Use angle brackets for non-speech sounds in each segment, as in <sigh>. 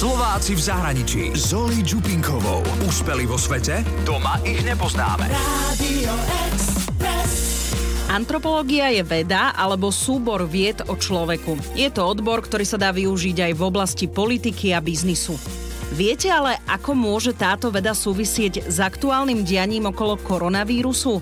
Slováci v zahraničí. Zoli Čupinkovou. Úspeli vo svete? Doma ich nepoznáme. Radio Antropológia je veda alebo súbor vied o človeku. Je to odbor, ktorý sa dá využiť aj v oblasti politiky a biznisu. Viete ale, ako môže táto veda súvisieť s aktuálnym dianím okolo koronavírusu?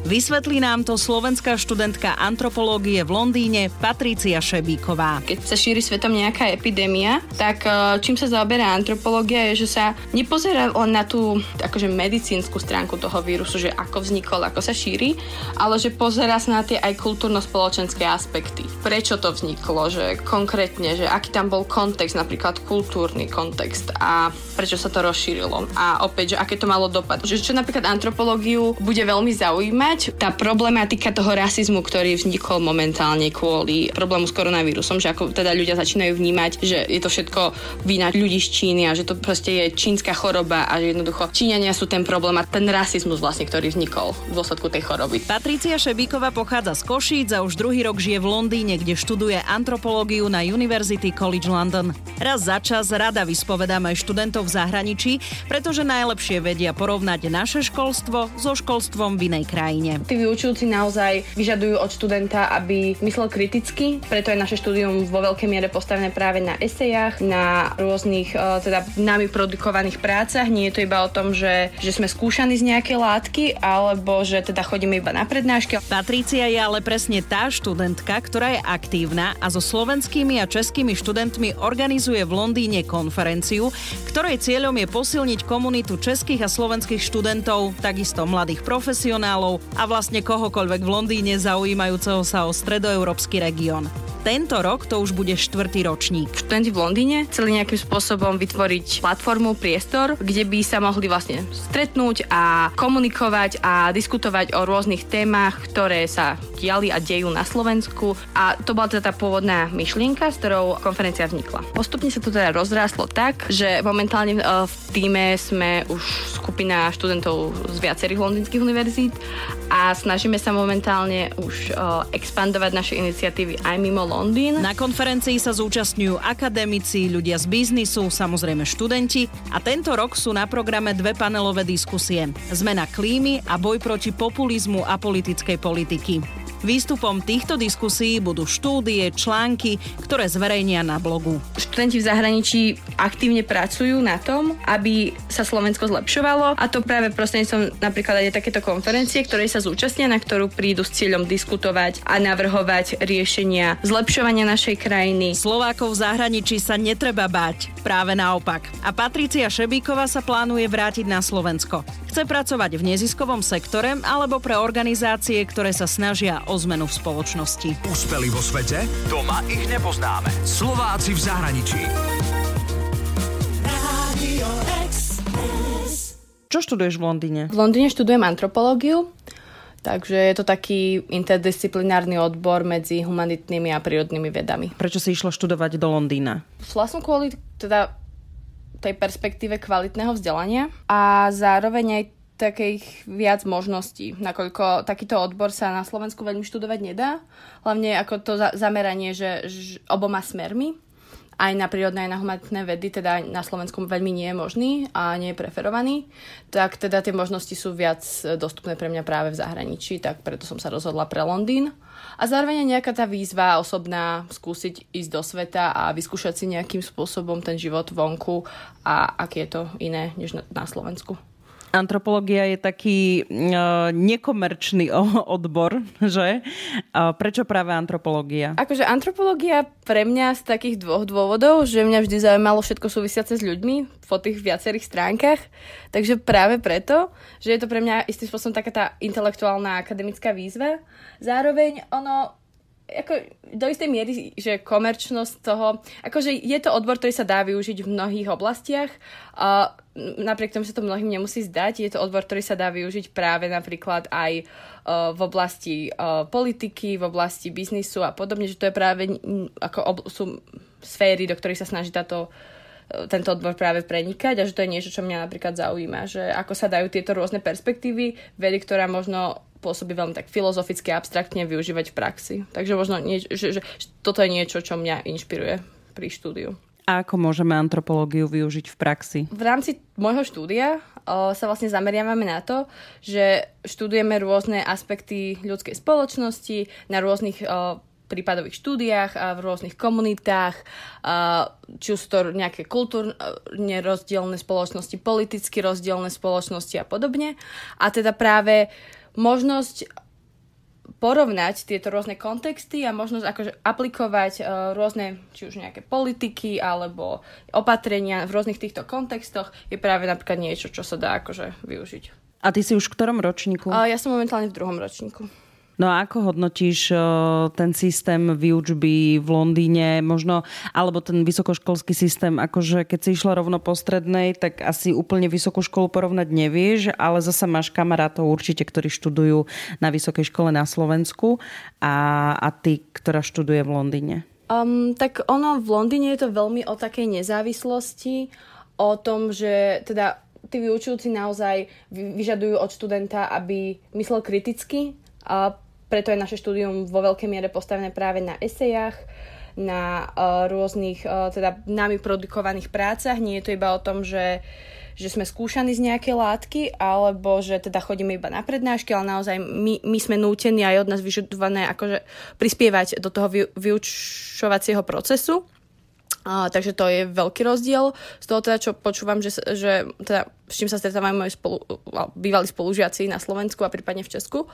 Vysvetlí nám to slovenská študentka antropológie v Londýne Patrícia Šebíková. Keď sa šíri svetom nejaká epidémia, tak e, čím sa zaoberá antropológia je, že sa nepozerá len na tú akože medicínsku stránku toho vírusu, že ako vznikol, ako sa šíri, ale že pozerá sa na tie aj kultúrno-spoločenské aspekty. Prečo to vzniklo, že konkrétne, že aký tam bol kontext, napríklad kultúrny kontext a prečo sa to rozšírilo a opäť, že aké to malo dopad. Že čo napríklad antropológiu bude veľmi zaujímať, vnímať tá problematika toho rasizmu, ktorý vznikol momentálne kvôli problému s koronavírusom, že ako teda ľudia začínajú vnímať, že je to všetko vina ľudí z Číny a že to proste je čínska choroba a že jednoducho Číňania sú ten problém a ten rasizmus vlastne, ktorý vznikol v dôsledku tej choroby. Patricia Šebíková pochádza z Košíc a už druhý rok žije v Londýne, kde študuje antropológiu na University College London. Raz za čas rada vyspovedáme študentov v zahraničí, pretože najlepšie vedia porovnať naše školstvo so školstvom v inej krajine krajine. Tí vyučujúci naozaj vyžadujú od študenta, aby myslel kriticky, preto je naše štúdium vo veľkej miere postavené práve na esejách, na rôznych e, teda nami produkovaných prácach. Nie je to iba o tom, že, že sme skúšaní z nejaké látky, alebo že teda chodíme iba na prednášky. Patrícia je ale presne tá študentka, ktorá je aktívna a so slovenskými a českými študentmi organizuje v Londýne konferenciu, ktorej cieľom je posilniť komunitu českých a slovenských študentov, takisto mladých profesionálov a vlastne kohokoľvek v Londýne zaujímajúceho sa o stredoeurópsky región. Tento rok to už bude štvrtý ročník. Študenti v Londýne chceli nejakým spôsobom vytvoriť platformu, priestor, kde by sa mohli vlastne stretnúť a komunikovať a diskutovať o rôznych témach, ktoré sa diali a dejú na Slovensku. A to bola teda tá pôvodná myšlienka, s ktorou konferencia vznikla. Postupne sa to teda rozráslo tak, že momentálne e, v týme sme už skupina študentov z viacerých londýnskych univerzít a snažíme sa momentálne už e, expandovať naše iniciatívy aj mimo Londýn. Na konferencii sa zúčastňujú akademici, ľudia z biznisu, samozrejme študenti a tento rok sú na programe dve panelové diskusie. Zmena klímy a boj proti populizmu a politickej politiky. Výstupom týchto diskusí budú štúdie, články, ktoré zverejnia na blogu. Študenti v zahraničí aktívne pracujú na tom, aby sa Slovensko zlepšovalo a to práve prostredníctvom napríklad aj takéto konferencie, ktorej sa zúčastnia, na ktorú prídu s cieľom diskutovať a navrhovať riešenia zlepšovania našej krajiny. Slovákov v zahraničí sa netreba báť, práve naopak. A Patricia Šebíková sa plánuje vrátiť na Slovensko. Chce pracovať v neziskovom sektore alebo pre organizácie, ktoré sa snažia o zmenu v spoločnosti. Úspeli vo svete? Doma ich nepoznáme. Slováci v zahraničí. Čo študuješ v Londýne? V Londýne študujem antropológiu, takže je to taký interdisciplinárny odbor medzi humanitnými a prírodnými vedami. Prečo si išla študovať do Londýna? Šla som kvôli teda tej perspektíve kvalitného vzdelania a zároveň aj takých viac možností, nakoľko takýto odbor sa na Slovensku veľmi študovať nedá, hlavne ako to za- zameranie, že, že oboma smermi, aj na prírodné, aj na humanitné vedy, teda na Slovensku veľmi nie je možný a nie je preferovaný, tak teda tie možnosti sú viac dostupné pre mňa práve v zahraničí, tak preto som sa rozhodla pre Londýn. A zároveň nejaká tá výzva osobná skúsiť ísť do sveta a vyskúšať si nejakým spôsobom ten život vonku a aké je to iné než na Slovensku. Antropológia je taký uh, nekomerčný odbor, že? Uh, prečo práve antropológia? Akože antropológia pre mňa z takých dvoch dôvodov, že mňa vždy zaujímalo všetko súvisiace s ľuďmi po tých viacerých stránkach, takže práve preto, že je to pre mňa istým spôsobom taká tá intelektuálna akademická výzva. Zároveň ono ako do istej miery, že komerčnosť toho, akože je to odbor, ktorý sa dá využiť v mnohých oblastiach. A napriek tomu sa to mnohým nemusí zdať, je to odbor, ktorý sa dá využiť práve napríklad aj uh, v oblasti uh, politiky, v oblasti biznisu a podobne, že to je práve ako ob- sú sféry, do ktorých sa snaží táto e, tento odbor práve prenikať a že to je niečo, čo mňa napríklad zaujíma, že ako sa dajú tieto rôzne perspektívy, vedy, ktorá možno pôsobí veľmi tak filozoficky, abstraktne využívať v praxi. Takže možno nie, že, že, že toto je niečo, čo mňa inšpiruje pri štúdiu. Ako môžeme antropológiu využiť v praxi? V rámci môjho štúdia o, sa vlastne zameriavame na to, že študujeme rôzne aspekty ľudskej spoločnosti na rôznych o, prípadových štúdiách a v rôznych komunitách, či už to nejaké kultúrne rozdielne spoločnosti, politicky rozdielne spoločnosti a podobne. A teda práve možnosť porovnať tieto rôzne kontexty a možnosť akože aplikovať uh, rôzne, či už nejaké politiky alebo opatrenia v rôznych týchto kontextoch je práve napríklad niečo, čo sa dá akože využiť. A ty si už v ktorom ročníku? Uh, ja som momentálne v druhom ročníku. No a ako hodnotíš ten systém výučby v Londýne, možno, alebo ten vysokoškolský systém, akože keď si išla rovno po strednej, tak asi úplne vysokú školu porovnať nevieš, ale zasa máš kamarátov určite, ktorí študujú na vysokej škole na Slovensku a, a ty, ktorá študuje v Londýne. Um, tak ono v Londýne je to veľmi o takej nezávislosti, o tom, že teda tí vyučujúci naozaj vyžadujú od študenta, aby myslel kriticky a preto je naše štúdium vo veľkej miere postavené práve na esejach, na uh, rôznych uh, teda nami produkovaných prácach. Nie je to iba o tom, že, že sme skúšaní z nejakej látky, alebo že teda chodíme iba na prednášky, ale naozaj my, my sme nútení aj od nás vyžadované akože prispievať do toho vy, vyučovacieho procesu. Uh, takže to je veľký rozdiel z toho teda, čo počúvam, že, že teda, s čím sa stretávajú moji spolu, bývalí spolužiaci na Slovensku a prípadne v Česku.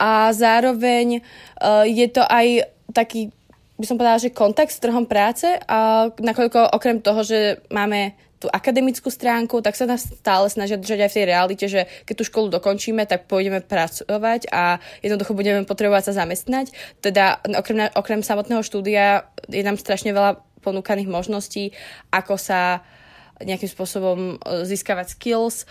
A zároveň uh, je to aj taký, by som povedala, že kontakt s trhom práce a nakoľko okrem toho, že máme tú akademickú stránku, tak sa nás stále snažia držať aj v tej realite, že keď tú školu dokončíme, tak pôjdeme pracovať a jednoducho budeme potrebovať sa zamestnať. Teda okrem, okrem samotného štúdia je nám strašne veľa ponúkaných možností, ako sa uh, nejakým spôsobom e, získavať skills e,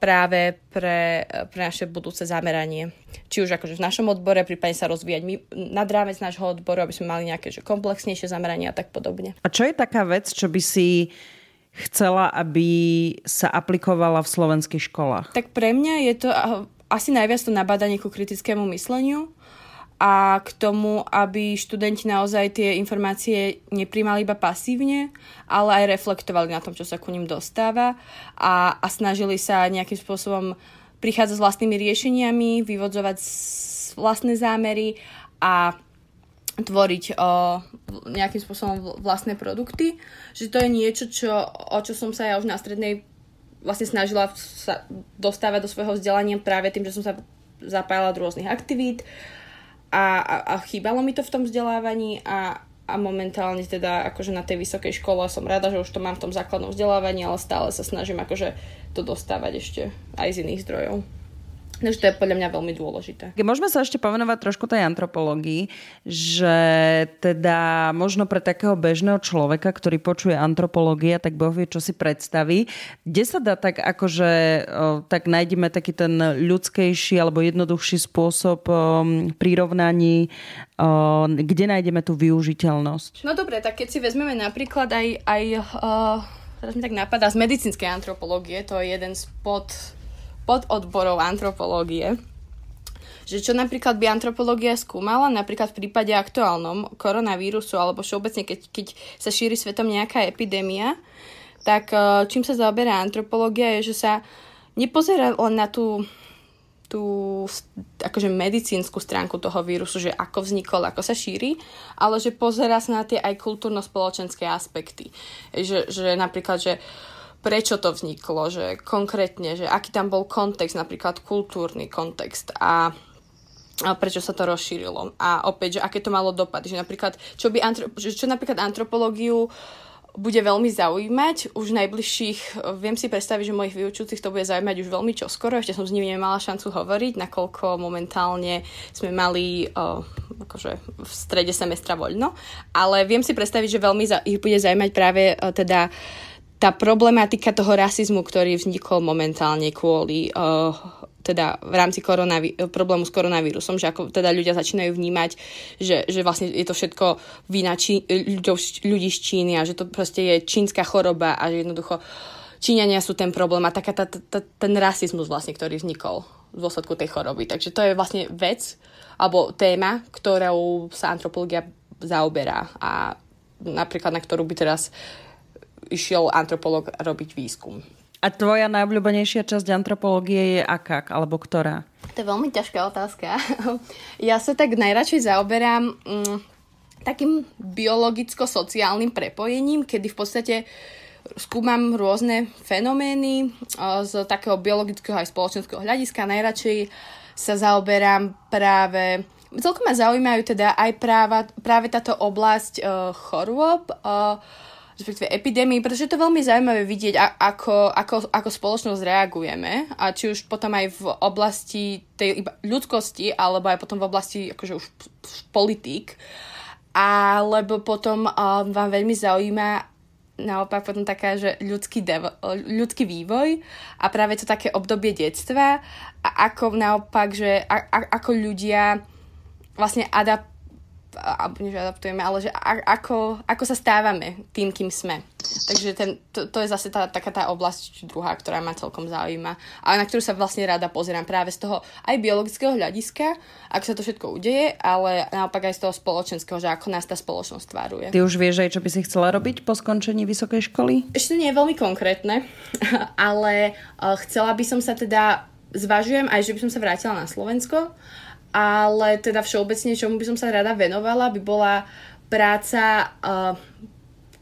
práve pre, pre naše budúce zameranie. Či už akože v našom odbore, prípadne sa rozvíjať my, nad rámec nášho odboru, aby sme mali nejaké že komplexnejšie zameranie a tak podobne. A čo je taká vec, čo by si chcela, aby sa aplikovala v slovenských školách? Tak pre mňa je to asi najviac to nabádanie ku kritickému mysleniu a k tomu, aby študenti naozaj tie informácie nepríjmali iba pasívne, ale aj reflektovali na tom, čo sa ku ním dostáva a, a snažili sa nejakým spôsobom prichádzať s vlastnými riešeniami, vyvodzovať vlastné zámery a tvoriť o, nejakým spôsobom vlastné produkty. Že to je niečo, čo, o čo som sa ja už na strednej vlastne snažila sa dostávať do svojho vzdelania práve tým, že som sa zapájala do rôznych aktivít, a, a, a chýbalo mi to v tom vzdelávaní a, a momentálne teda akože na tej vysokej škole som rada, že už to mám v tom základnom vzdelávaní, ale stále sa snažím akože to dostávať ešte aj z iných zdrojov. Takže to je podľa mňa veľmi dôležité. Môžeme sa ešte pomenovať trošku tej antropológii, že teda možno pre takého bežného človeka, ktorý počuje antropológia, tak Boh vie, čo si predstaví. Kde sa dá tak akože, tak nájdeme taký ten ľudskejší alebo jednoduchší spôsob prirovnaní, kde nájdeme tú využiteľnosť? No dobre, tak keď si vezmeme napríklad aj, aj uh, teraz mi tak napadá z medicínskej antropológie, to je jeden z pod pododborov antropológie, že čo napríklad by antropológia skúmala, napríklad v prípade aktuálnom koronavírusu alebo všeobecne, keď, keď sa šíri svetom nejaká epidémia, tak e, čím sa zaoberá antropológia je, že sa nepozerá len na tú tú akože medicínsku stránku toho vírusu, že ako vznikol, ako sa šíri, ale že pozerá sa na tie aj kultúrno-spoločenské aspekty. Že, že napríklad, že uh, prečo to vzniklo, že konkrétne, že aký tam bol kontext, napríklad kultúrny kontext a a prečo sa to rozšírilo. A opäť, že aké to malo dopady. Že napríklad, čo, by antro, čo napríklad antropológiu bude veľmi zaujímať. Už najbližších, viem si predstaviť, že mojich vyučujúcich to bude zaujímať už veľmi čoskoro. Ešte som s nimi nemala šancu hovoriť, nakoľko momentálne sme mali uh, akože v strede semestra voľno. Ale viem si predstaviť, že veľmi za, ich bude zaujímať práve uh, teda uh, tá problematika toho rasizmu, ktorý vznikol momentálne kvôli uh, teda v rámci koronaví- problému s koronavírusom, že ako teda ľudia začínajú vnímať, že, že vlastne je to všetko vina Čí- ľudí, z Číny a že to proste je čínska choroba a že jednoducho Číňania sú ten problém a taká tá, tá, ten rasizmus vlastne, ktorý vznikol v dôsledku tej choroby. Takže to je vlastne vec alebo téma, ktorou sa antropológia zaoberá a napríklad na ktorú by teraz išiel antropolog robiť výskum. A tvoja najobľúbenejšia časť antropológie je aká, alebo ktorá? To je veľmi ťažká otázka. <laughs> Ja sa tak najradšej zaoberám mm, takým biologicko-sociálnym prepojením, kedy v podstate skúmam rôzne fenomény z takého biologického aj spoločenského hľadiska. Najradšej sa zaoberám práve celkom ma zaujímajú teda aj práva, práve táto oblasť uh, chorôb, uh, respektíve epidémii, pretože je to veľmi zaujímavé vidieť, ako, ako, ako spoločnosť reagujeme a či už potom aj v oblasti tej ľudskosti, alebo aj potom v oblasti akože už politík. Alebo potom uh, vám veľmi zaujíma naopak potom taká, že ľudský, devo, ľudský vývoj a práve to také obdobie detstva a ako naopak, že a, a, ako ľudia vlastne adap, nie, že adaptujeme, ale že ako, ako sa stávame tým, kým sme. Takže ten, to, to je zase tá, taká tá oblasť druhá, ktorá ma celkom zaujíma a na ktorú sa vlastne rada pozerám práve z toho aj biologického hľadiska, ako sa to všetko udeje, ale naopak aj z toho spoločenského, že ako nás tá spoločnosť tváruje. Ty už vieš aj, čo by si chcela robiť po skončení vysokej školy? Ešte nie je veľmi konkrétne, <laughs> ale uh, chcela by som sa teda, zvažujem aj, že by som sa vrátila na Slovensko, ale teda všeobecne, čomu by som sa rada venovala, by bola práca uh,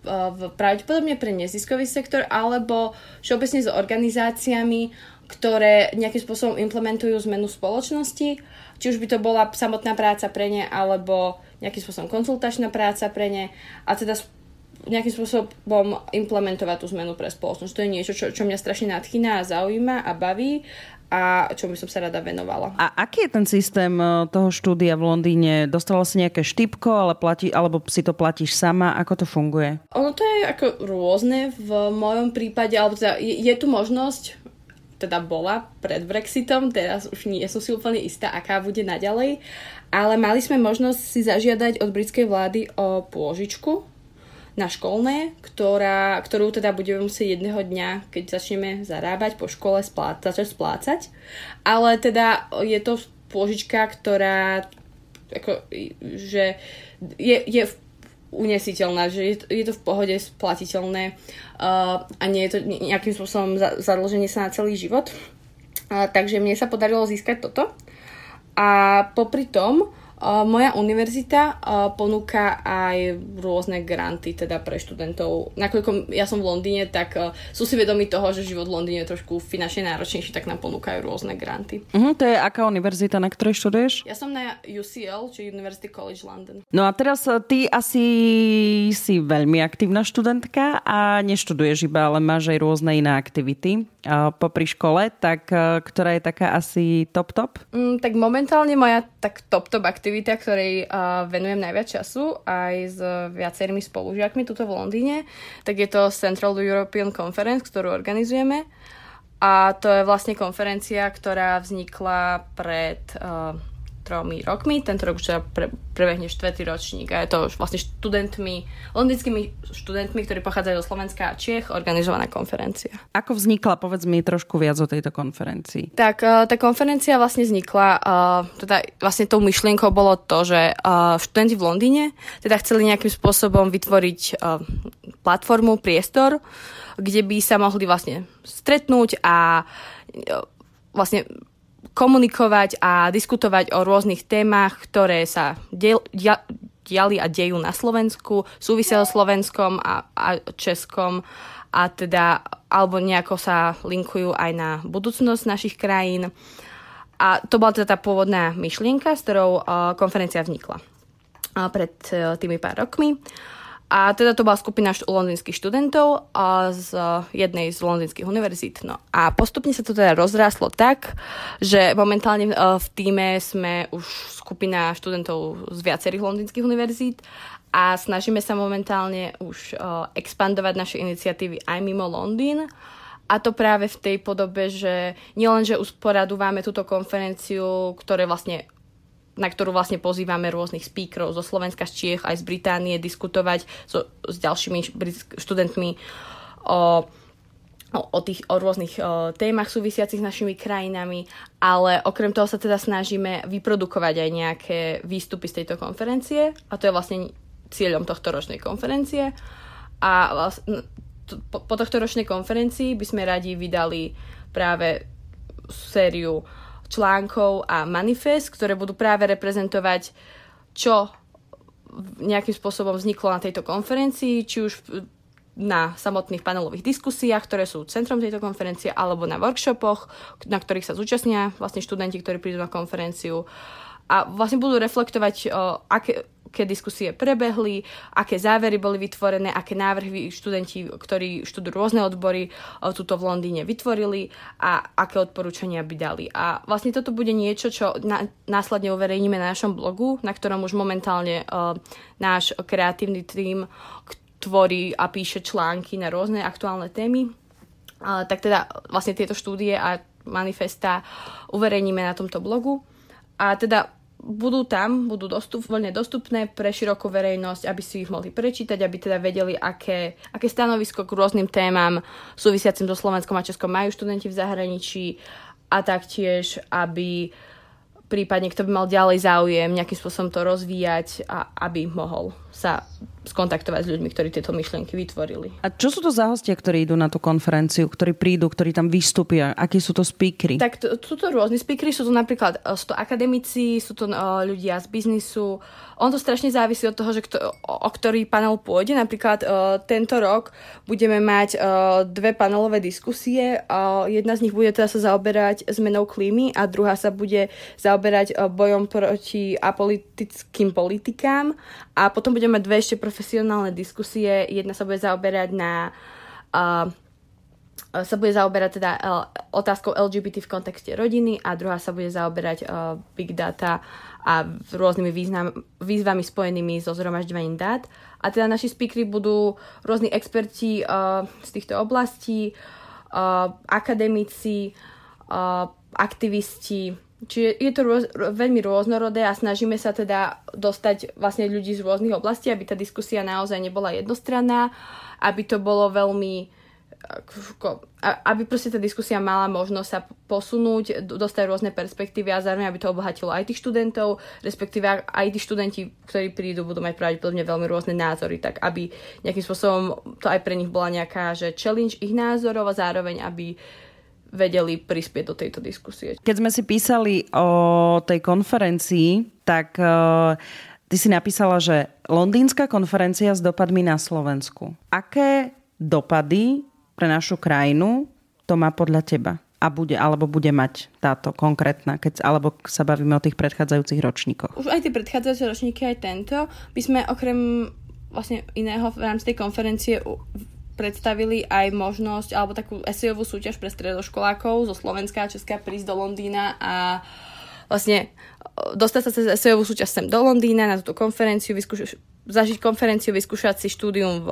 uh, pravdepodobne pre neziskový sektor alebo všeobecne s organizáciami, ktoré nejakým spôsobom implementujú zmenu spoločnosti, či už by to bola samotná práca pre ne, alebo nejakým spôsobom konzultačná práca pre ne. A teda nejakým spôsobom implementovať tú zmenu pre spoločnosť. To je niečo, čo, čo mňa strašne nadchýna a zaujíma a baví a čo by som sa rada venovala. A aký je ten systém e, toho štúdia v Londýne? Dostala si nejaké štipko, ale platí, alebo si to platíš sama? Ako to funguje? Ono to je ako rôzne v mojom prípade, alebo teda je, je tu možnosť, teda bola pred Brexitom, teraz už nie som si úplne istá, aká bude naďalej, ale mali sme možnosť si zažiadať od britskej vlády o pôžičku na školné, ktorá, ktorú teda budeme musieť jedného dňa, keď začneme zarábať po škole, splá, začať splácať. Ale teda je to pôžička, ktorá ako, že je, je unesiteľná, že je to, je to v pohode splatiteľné uh, a nie je to nejakým spôsobom za, zadlženie sa na celý život. Uh, takže mne sa podarilo získať toto. A popri tom moja univerzita ponúka aj rôzne granty teda pre študentov. Nakoľko ja som v Londýne, tak sú si vedomi toho, že život v Londýne je trošku finančne náročnejší, tak nám ponúkajú rôzne granty. Uh-huh, to je aká univerzita, na ktorej študuješ? Ja som na UCL, či University College London. No a teraz ty asi si veľmi aktívna študentka a neštuduješ iba, ale máš aj rôzne iné aktivity popri škole, tak ktorá je taká asi top-top? Mm, tak momentálne moja tak top-top aktivita, ktorej uh, venujem najviac času aj s viacerými spolužiakmi tuto v Londýne, tak je to Central European Conference, ktorú organizujeme. A to je vlastne konferencia, ktorá vznikla pred uh, tromi rokmi. Tento rok už teda pre, prebehne štvrtý ročník a je to vlastne študentmi, londýnskymi študentmi, ktorí pochádzajú zo Slovenska a Čiech, organizovaná konferencia. Ako vznikla? Povedz mi trošku viac o tejto konferencii. Tak uh, tá konferencia vlastne vznikla, uh, teda vlastne tou myšlienkou bolo to, že uh, študenti v Londýne teda chceli nejakým spôsobom vytvoriť platformu, priestor, kde by sa mohli vlastne stretnúť a vlastne komunikovať a diskutovať o rôznych témach, ktoré sa diel, dia, diali a dejú na Slovensku, súvisia so Slovenskom a, a Českom a teda, alebo nejako sa linkujú aj na budúcnosť našich krajín. A to bola teda tá pôvodná myšlienka, s ktorou uh, konferencia vznikla uh, pred uh, tými pár rokmi. Uh, a teda to bola skupina št- londýnskych študentov a z jednej z londýnskych univerzít. No a postupne sa to teda rozráslo tak, že momentálne v týme sme už skupina študentov z viacerých londýnskych univerzít a snažíme sa momentálne už expandovať naše iniciatívy aj mimo Londýn. A to práve v tej podobe, že nielen, že usporadúvame túto konferenciu, ktoré vlastne na ktorú vlastne pozývame rôznych speakerov zo Slovenska, z Čiech, aj z Británie, diskutovať so, s ďalšími študentmi o, o, o, tých, o rôznych o, témach súvisiacich s našimi krajinami, ale okrem toho sa teda snažíme vyprodukovať aj nejaké výstupy z tejto konferencie a to je vlastne cieľom tohto ročnej konferencie. A vlastne, po, po tohto ročnej konferencii by sme radi vydali práve sériu článkov a manifest, ktoré budú práve reprezentovať, čo nejakým spôsobom vzniklo na tejto konferencii, či už na samotných panelových diskusiách, ktoré sú centrom tejto konferencie, alebo na workshopoch, na ktorých sa zúčastnia vlastne študenti, ktorí prídu na konferenciu. A vlastne budú reflektovať, aké, aké diskusie prebehli, aké závery boli vytvorené, aké návrhy študenti, ktorí študujú rôzne odbory, túto v Londýne vytvorili a aké odporúčania by dali. A vlastne toto bude niečo, čo na, následne uverejníme na našom blogu, na ktorom už momentálne uh, náš kreatívny tím tvorí a píše články na rôzne aktuálne témy. Uh, tak teda vlastne tieto štúdie a manifesta uverejníme na tomto blogu. A teda budú tam, budú dostup, voľne dostupné pre širokú verejnosť, aby si ich mohli prečítať, aby teda vedeli, aké, aké stanovisko k rôznym témam súvisiacim so Slovenskom a Českom majú študenti v zahraničí a taktiež, aby prípadne kto by mal ďalej záujem nejakým spôsobom to rozvíjať a aby mohol sa skontaktovať s ľuďmi, ktorí tieto myšlienky vytvorili. A čo sú to za hostia, ktorí idú na tú konferenciu, ktorí prídu, ktorí tam vystúpia? Akí sú to speakery? Tak to, sú to rôzni speakery, sú to napríklad e, sú to akademici, sú to uh, ľudia z biznisu. On to strašne závisí od toho, že kto, o, o ktorý panel pôjde. Napríklad uh, tento rok budeme mať uh, dve panelové diskusie. Uh, jedna z nich bude teda sa zaoberať zmenou klímy a druhá sa bude zaoberať uh, bojom proti apolitickým politikám. A potom budeme mať dve ešte profesionálne diskusie. Jedna sa bude zaoberať na uh, sa bude zaoberať teda otázkou LGBT v kontexte rodiny a druhá sa bude zaoberať uh, big data a rôznymi význam, výzvami spojenými so zhromažďovaním dát. A teda naši speakery budú rôzni experti uh, z týchto oblastí, uh, akademici, aktivisti, Čiže je to rôz, veľmi rôznorodé a snažíme sa teda dostať vlastne ľudí z rôznych oblastí, aby tá diskusia naozaj nebola jednostranná, aby to bolo veľmi aby proste tá diskusia mala možnosť sa posunúť, dostať rôzne perspektívy a zároveň aby to obohatilo aj tých študentov, respektíve aj tí študenti, ktorí prídu, budú mať pravdepodobne veľmi rôzne názory, tak aby nejakým spôsobom to aj pre nich bola nejaká, že challenge ich názorov a zároveň aby vedeli prispieť do tejto diskusie. Keď sme si písali o tej konferencii, tak uh, ty si napísala, že Londýnska konferencia s dopadmi na Slovensku. Aké dopady pre našu krajinu to má podľa teba? a bude, alebo bude mať táto konkrétna, keď, alebo sa bavíme o tých predchádzajúcich ročníkoch? Už aj tie predchádzajúce ročníky, aj tento, by sme okrem vlastne iného v rámci tej konferencie predstavili aj možnosť alebo takú esejovú súťaž pre stredoškolákov zo Slovenska a Česka prísť do Londýna a vlastne dostať sa cez esejovú súťaž sem do Londýna na túto konferenciu, vyskúšať, zažiť konferenciu, vyskúšať si štúdium v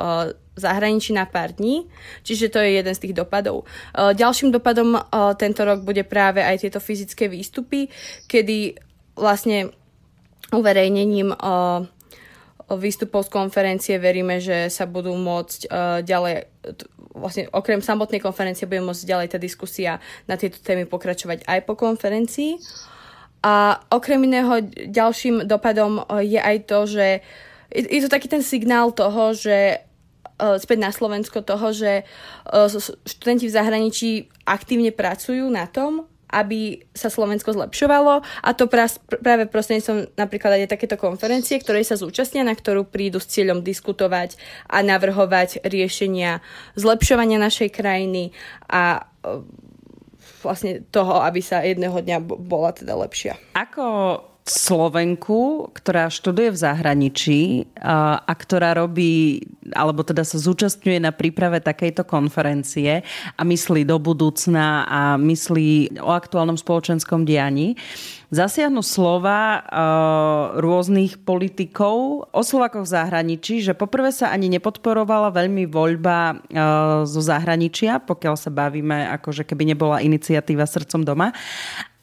zahraničí na pár dní, čiže to je jeden z tých dopadov. Ďalším dopadom tento rok bude práve aj tieto fyzické výstupy, kedy vlastne uverejnením výstupov z konferencie veríme, že sa budú môcť uh, ďalej, vlastne okrem samotnej konferencie bude môcť ďalej tá diskusia na tieto témy pokračovať aj po konferencii. A okrem iného ďalším dopadom uh, je aj to, že je, to taký ten signál toho, že uh, späť na Slovensko toho, že študenti v zahraničí aktívne pracujú na tom, aby sa Slovensko zlepšovalo a to práve prostredníctvom napríklad aj takéto konferencie, ktorej sa zúčastnia, na ktorú prídu s cieľom diskutovať a navrhovať riešenia zlepšovania našej krajiny a e, vlastne toho, aby sa jedného dňa bola teda lepšia. Ako Slovenku, ktorá študuje v zahraničí a, a ktorá robí, alebo teda sa zúčastňuje na príprave takejto konferencie a myslí do budúcna a myslí o aktuálnom spoločenskom dianí. Zasiahnu slova uh, rôznych politikov o Slovakoch v zahraničí, že poprvé sa ani nepodporovala veľmi voľba uh, zo zahraničia, pokiaľ sa bavíme, akože keby nebola iniciatíva srdcom doma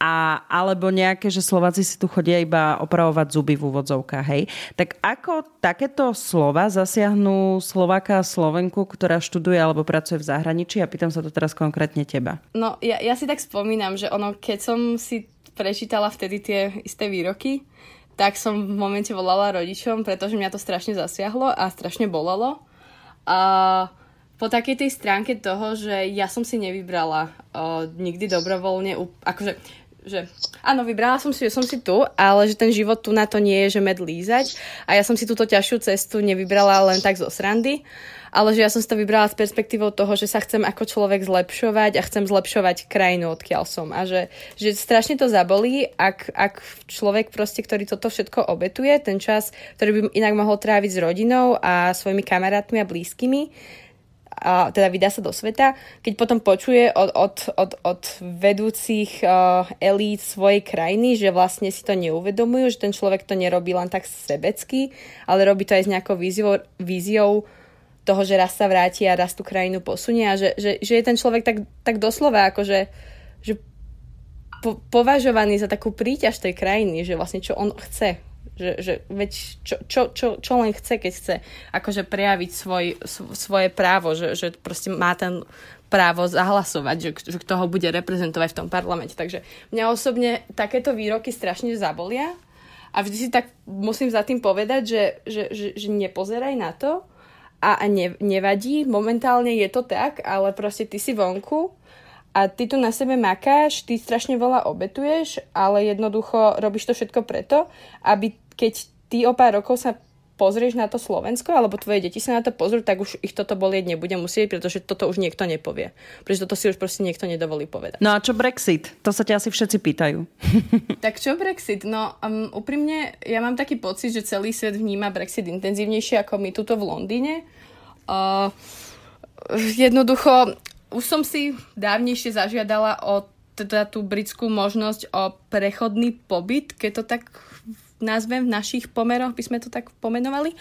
a, alebo nejaké, že Slováci si tu chodia iba opravovať zuby v úvodzovkách, hej. Tak ako takéto slova zasiahnu Slováka a Slovenku, ktorá študuje alebo pracuje v zahraničí? A pýtam sa to teraz konkrétne teba. No, ja, ja si tak spomínam, že ono, keď som si prečítala vtedy tie isté výroky, tak som v momente volala rodičom, pretože mňa to strašne zasiahlo a strašne bolelo. A po takej tej stránke toho, že ja som si nevybrala o, nikdy dobrovoľne, akože že áno, vybrala som si, že som si tu, ale že ten život tu na to nie je, že med lízať. A ja som si túto ťažšiu cestu nevybrala len tak zo srandy, ale že ja som si to vybrala s perspektívou toho, že sa chcem ako človek zlepšovať a chcem zlepšovať krajinu, odkiaľ som. A že, že strašne to zabolí, ak, ak človek proste, ktorý toto všetko obetuje, ten čas, ktorý by inak mohol tráviť s rodinou a svojimi kamarátmi a blízkymi, a teda vydá sa do sveta, keď potom počuje od, od, od, od vedúcich uh, elít svojej krajiny, že vlastne si to neuvedomujú, že ten človek to nerobí len tak sebecky, ale robí to aj s nejakou víziou, víziou toho, že raz sa vráti a raz tú krajinu posunie a že, že, že je ten človek tak, tak doslova akože že po, považovaný za takú príťaž tej krajiny, že vlastne čo on chce že, že veď čo, čo, čo, čo len chce, keď chce akože prejaviť svoj, svoje právo, že, že proste má ten právo zahlasovať, že, že kto ho bude reprezentovať v tom parlamente. Takže mňa osobne takéto výroky strašne zabolia a vždy si tak musím za tým povedať, že, že, že, že nepozeraj na to a, a ne, nevadí, momentálne je to tak, ale proste ty si vonku a ty tu na sebe makáš, ty strašne veľa obetuješ, ale jednoducho robíš to všetko preto, aby keď ty o pár rokov sa pozrieš na to Slovensko, alebo tvoje deti sa na to pozrú, tak už ich toto bolieť nebude musieť, pretože toto už niekto nepovie. Pretože toto si už proste niekto nedovolí povedať. No a čo Brexit? To sa ťa asi všetci pýtajú. <laughs> tak čo Brexit? No um, úprimne, ja mám taký pocit, že celý svet vníma Brexit intenzívnejšie ako my tuto v Londýne. Uh, jednoducho, už som si dávnejšie zažiadala o teda tú britskú možnosť o prechodný pobyt, keď to tak nazvem v našich pomeroch, by sme to tak pomenovali.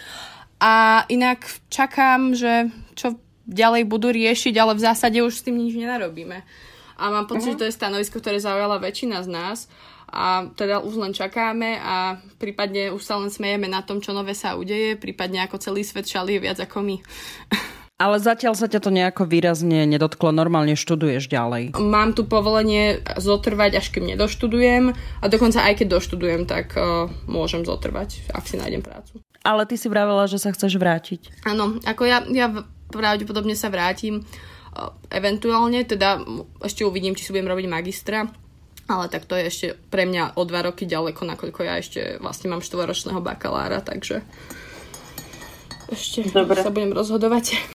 A inak čakám, že čo ďalej budú riešiť, ale v zásade už s tým nič nenarobíme. A mám pocit, uh-huh. že to je stanovisko, ktoré zaujala väčšina z nás a teda už len čakáme a prípadne už sa len smejeme na tom, čo nové sa udeje, prípadne ako celý svet šalí viac ako my. <laughs> Ale zatiaľ sa ťa to nejako výrazne nedotklo, normálne študuješ ďalej. Mám tu povolenie zotrvať, až kým nedoštudujem a dokonca aj keď doštudujem, tak uh, môžem zotrvať, ak si nájdem prácu. Ale ty si vravela, že sa chceš vrátiť. Áno, ako ja, ja pravdepodobne sa vrátim uh, eventuálne, teda ešte uvidím, či si budem robiť magistra, ale tak to je ešte pre mňa o dva roky ďaleko, nakoľko ja ešte vlastne mám štvoročného bakalára, takže ešte Dobre. sa budem rozhodovať.